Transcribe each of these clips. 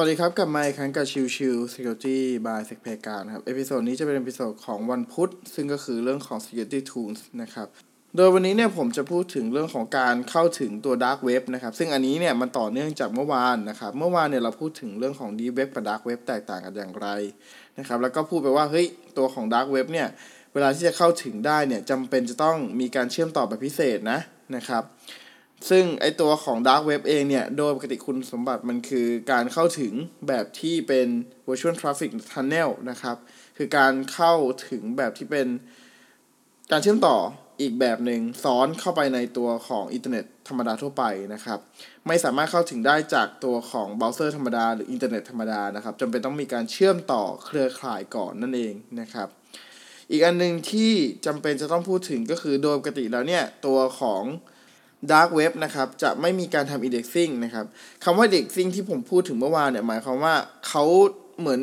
สวัสดีครับ กลับมาอีกครั้งกับชิวชิว Security by s e c p a การครับ episode นี้จะเป็น episode ของวันพุธ ซึ่งก็คือเรื่องของ Security Tools นะครับ โดยวันนี้เนี่ยผมจะพูดถึงเรื่องของการเข้าถึงตัว Dark Web นะครับ ซึ่งอันนี้เนี่ยมันต่อเนื่องจากเมื่อวานนะครับ เมื่อวานเนี่ยเราพูดถึงเรื่องของ Deep Web กับ Dark Web แตกต่างกันอย่างไรนะครับ แล้วก็พูดไปว่าเฮ้ยตัวของ Dark Web เนี่ย เวลาที่จะเข้าถึงได้เนี่ยจำเป็นจะต้องมีการเชื่อมต่อแบบพิเศษนะนะครับ ซึ่งไอตัวของ Dark Web เองเนี่ย โดยปกติคุณสมบัติมันคือการเข้าถึงแบบที่เป็น Virtual Traffic Tunnel นะครับ คือการเข้าถึงแบบที่เป็นการเชื่อมต่ออีกแบบหนึ่งซ้อนเข้าไปในตัวของอินเทอร์เน็ตธรรมดาทั่วไปนะครับ ไม่สามารถเข้าถึงได้จากตัวของเบราว์เซอร์ธรรมดาหรืออินเทอร์เน็ตธรรมดานะครับจำเป็นต้องมีการเชื่อมต่อเครือข่ายก่อนนั่นเองนะครับ อีกอันหนึ่งที่จำเป็นจะต้องพูดถึงก็คือโดยปกติแล้วเนี่ยตัวของ Dark Web นะครับจะไม่มีการทำ indexing นะครับคำว่า indexing ที่ผมพูดถึงเมื่อวานเนี่ยหมายความว่าเขาเหมือน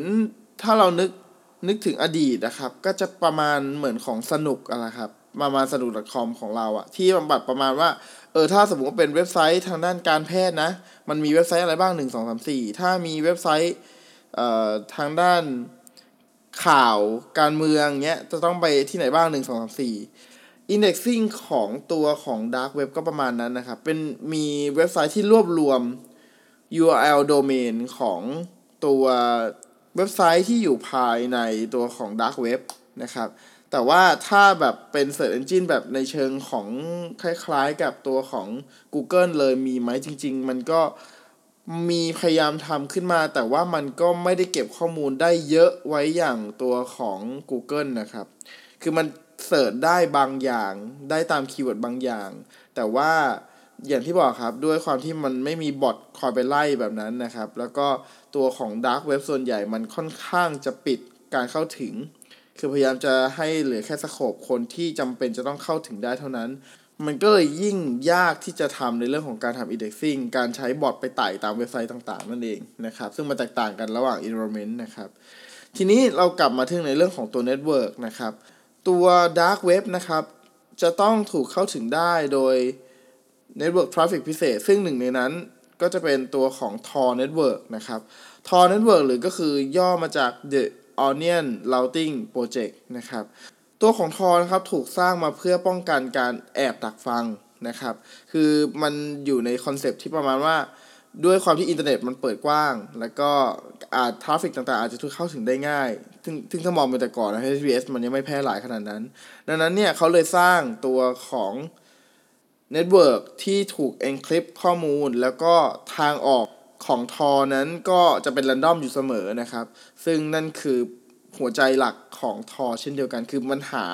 ถ้าเรานึกนึกถึงอดีตนะครับ ก็จะประมาณเหมือนของสนุกอะไรครับประมาณสนุก .com ของเราอะที่บำบัดประมาณว่าเออถ้าสมมติว่าเป็นเว็บไซต์ทางด้านการแพทย์นะ มันมีเว็บไซต์อะไรบ้างหนึ่งสองสามสี่ถ้ามีเว็บไซต์เอ่อทางด้านข่าวการเมืองเงี้ยจะต้องไปที่ไหนบ้างหนึ่งสองสามสี่ indexing ของตัวของ dark web ก็ประมาณนั้นนะครับ เป็นมีเว็บไซต์ที่รวบรวม URL domain ของตัวเว็บไซต์ที่อยู่ภายในตัวของ dark web นะครับ แต่ว่าถ้าแบบเป็น search engine แบบในเชิงของคล้ายๆกับตัวของ Google เลยมีไหมจริง ๆ มันก็มีพยายามทำขึ้นมา แต่ว่ามันก็ไม่ได้เก็บข้อมูลได้เยอะไว้อย่างตัวของ Google นะครับ คือมัน search ได้บางอย่างได้ตาม keyword บางอย่าง แต่ว่าอย่างที่บอกครับด้วยความที่มันไม่มี bot คอยไปไล่แบบนั้นนะครับ แล้วก็ตัวของ Dark Web ส่วนใหญ่มันค่อนข้างจะปิดการเข้าถึง คือพยายามจะให้เหลือแค่ scope คนที่จำเป็นจะต้องเข้าถึงได้เท่านั้น มันก็เลยยิ่งยากที่จะทำในเรื่องของการทำ indexing การใช้บอทไปไต่ตามเว็บไซต์ต่างๆ นั่นเองนะครับ ซึ่งมันแตกต่างกันระหว่าง environment นะครับ ทีนี้เรากลับมาถึงในเรื่องของตัว network นะครับ ตัว Dark Web นะครับ จะต้องถูกเข้าถึงได้โดย Network Traffic พิเศษ ซึ่งหนึ่งในนั้นก็จะเป็นตัวของ Tor Network นะครับ Tor Network หรือก็คือย่อมาจาก The Onion Routing Project นะครับ ตัวของ Tor นะครับถูกสร้างมาเพื่อป้องกันการแอบดักฟังนะครับ คือมันอยู่ใน concept ที่ประมาณว่า ด้วยความที่อินเทอร์เน็ตมันเปิดกว้าง แล้วก็อาจ traffic ต่างๆ อาจจะถูกเข้าถึงได้ง่าย ซึ่งซึ่งถ้ามองไปแต่ก่อนนะ HTTPS มันยังไม่แพร่หลายขนาดนั้น ดังนั้นเนี่ยเขาเลยสร้างตัวของ network ที่ถูก encrypt ข้อมูล แล้วก็ทางออกของ Tor นั้นก็จะเป็น r รนดอมอยู่เสมอนะครับ ซึ่งนั่นคือหัวใจหลักของทอเช่นเดียวกัน คือมันหา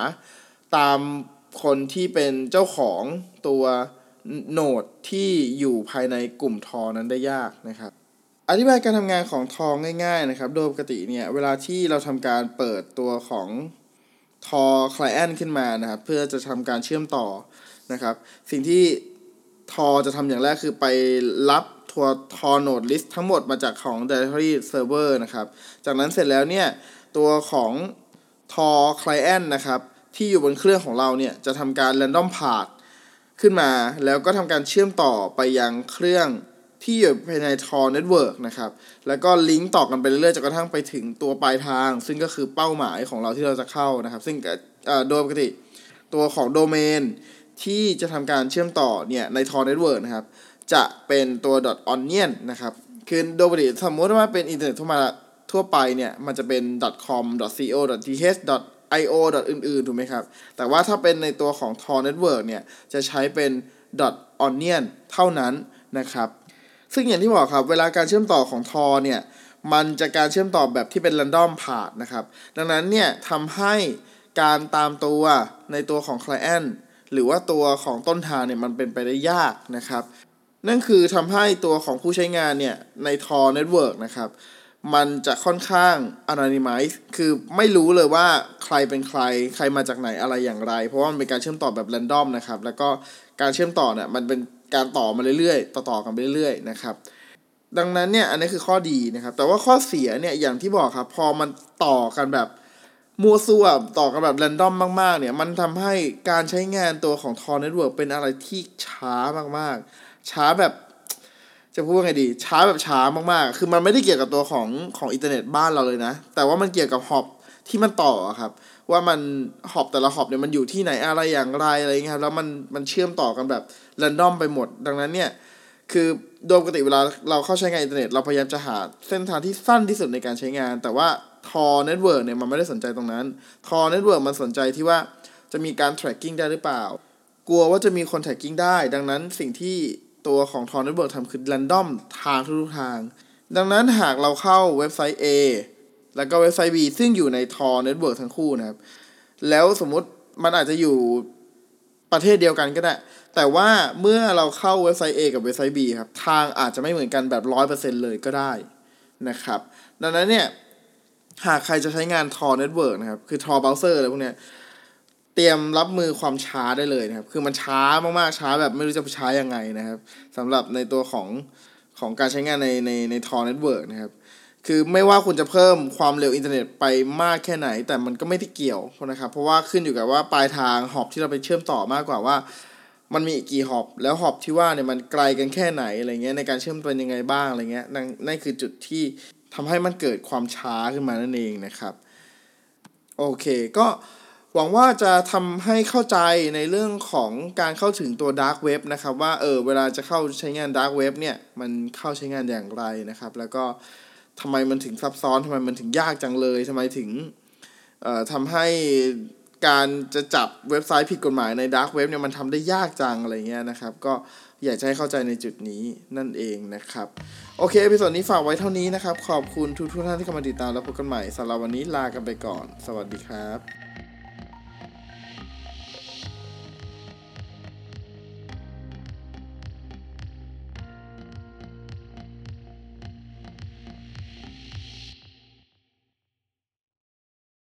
ตามคนที่เป็นเจ้าของตัว โหนดที่อยู่ภายในกลุ่มทอนั้นได้ยากนะครับ อธิบายการทำงานของทอง่ายๆนะครับ โดยปกติเนี่ยเวลาที่เราทำการเปิดตัวของทอคลเอนขึ้นมานะครับ เพื่อจะทำการเชื่อมต่อนะครับ สิ่งที่ทอจะทำอย่างแรกคือไปรับตัว Tor node list ทั้งหมดมาจากของ directory server นะครับ จากนั้นเสร็จแล้วเนี่ย ตัวของ Tor client นะครับ ที่อยู่บนเครื่องของเราเนี่ย จะทำการ random path ขึ้นมา แล้วก็ทำการเชื่อมต่อไปยังเครื่องที่อยู่ภายใน Tor network นะครับ แล้วก็ลิงก์ต่อกันไปเรื่อยๆจนกระทั่งไปถึงตัวปลายทาง ซึ่งก็คือเป้าหมายของเราที่เราจะเข้านะครับ ซึ่งโดยปกติตัวของโดเมนที่จะทำการเชื่อมต่อเนี่ยใน Tor network นะครับ จะเป็นตัว .onion นะครับ คือโดยปกติสมมติว่าเป็นอินเทอร์เน็ตทั่วมาทั่วไปเนี่ย มันจะเป็น .com .co .th io อื่น ๆ ถูกไหมครับ แต่ว่าถ้าเป็นในตัวของ Tor Network เนี่ย จะใช้เป็น .onion เท่านั้นนะครับ ซึ่งอย่างที่บอกครับ เวลาการเชื่อมต่อของ Tor เนี่ย มันจะการเชื่อมต่อแบบที่เป็น random path นะครับ ดังนั้นเนี่ยทำให้การตามตัวในตัวของ client หรือว่าตัวของต้นทางเนี่ยมันเป็นไปได้ยากนะครับ นั่นคือทำให้ตัวของผู้ใช้งานเนี่ยใน Tor Network นะครับ มันจะค่อนข้าง anonymize คือไม่รู้เลยว่าใครเป็นใคร ใครมาจากไหนอะไรอย่างไร เพราะว่ามันเป็นการเชื่อมต่อแบบ random นะครับ แล้วก็การเชื่อมต่อเนี่ยมันเป็นการต่อมาเรื่อยๆ ต่อๆกันไปเรื่อยๆ นะครับ ดังนั้นเนี่ยอันนี้คือข้อดีนะครับ แต่ว่าข้อเสียเนี่ยอย่างที่บอกครับ พอมันต่อกันแบบมั่วซั่วต่อกันแบบ random มาก ๆ เนี่ย มันทำให้การใช้งานตัวของ Tor Network เป็นอะไรที่ช้ามากๆ ช้าแบบ จะพูดว่าไงดี ช้าแบบช้ามากๆ คือมันไม่ได้เกี่ยวกับตัวของของอินเทอร์เน็ตบ้านเราเลยนะ แต่ว่ามันเกี่ยวกับ hop ที่มันต่อครับ ว่ามัน hop แต่ละ hop เนี่ยมันอยู่ที่ไหนอะไรอย่างไรอะไรเงี้ยครับแล้วมันมันเชื่อมต่อกันแบบ random ไปหมด ดังนั้นเนี่ยคือโดยปกติเวลาเราเข้าใช้งานอินเทอร์เน็ตเราพยายามจะหาเส้นทางที่สั้นที่สุดในการใช้งาน แต่ว่า Tor network เนี่ยมันไม่ได้สนใจตรงนั้น Tor network มันสนใจที่ว่าจะมีการ tracking ได้หรือเปล่า กลัวว่าจะมีคน tracking ได้ ดังนั้นสิ่งที่ ตัวของ Tor network ทำคือ random ทางทุกทาง ดังนั้นหากเราเข้าเว็บไซต์ A แล้วก็เว็บไซต์ B ซึ่งอยู่ใน Tor network ทั้งคู่นะครับ แล้วสมมุติมันอาจจะอยู่ประเทศเดียวกันก็ได้ แต่ว่าเมื่อเราเข้าเว็บไซต์ A กับเว็บไซต์ B ครับ ทางอาจจะไม่เหมือนกันแบบร้อยเปอร์เซ็นต์เลยก็ได้นะครับ ดังนั้นเนี่ย หากใครจะใช้งาน Tor Network นะครับ คือ Tor Browser อะไรพวกเนี้ย เตรียมรับมือความช้าได้เลยนะครับ คือมันช้ามากๆช้าแบบไม่รู้จะใช้ยังไงนะครับสำหรับในตัวของของการใช้งานในในใน Tor Network นะครับ คือไม่ว่าคุณจะเพิ่มความเร็วอินเทอร์เน็ตไปมากแค่ไหน แต่มันก็ไม่ได้เกี่ยวนะครับ เพราะว่าขึ้นอยู่กับว่าปลายทางหอบที่เราไปเชื่อมต่อมากกว่าว่า มันมีกี่หอบแล้วหอบที่ว่าเนี่ยมันไกลกันแค่ไหนอะไรเงี้ยในการเชื่อมเป็นยังไงบ้างอะไรเงี้ยนั่นนั่นคือจุดที่ทำให้มันเกิดความช้าขึ้นมานั่นเองนะครับ โอเคก็ หวังว่าจะทำให้เข้าใจในเรื่องของการเข้าถึงตัว Dark Web นะครับ ว่าเออเวลาจะเข้าใช้งาน Dark Web เนี่ย มันเข้าใช้งานอย่างไรนะครับ แล้วก็ทำไมมันถึงซับซ้อนทำไมมันถึงยากจังเลยทำไมถึงเอ่อทำให้การจะจับเว็บไซต์ผิดกฎหมายใน Dark Web เนี่ยมันทำได้ยากจังอะไรเงี้ยนะครับ ก็อยากจะให้เข้าใจในจุดนี้นั่นเองนะครับ โอเค episode นี้ฝากไว้เท่านี้นะครับ ขอบคุณทุกท่านที่เข้ามาติดตามแล้วพบกันใหม่สำหรับวันนี้ลากันไปก่อน สวัสดีครับ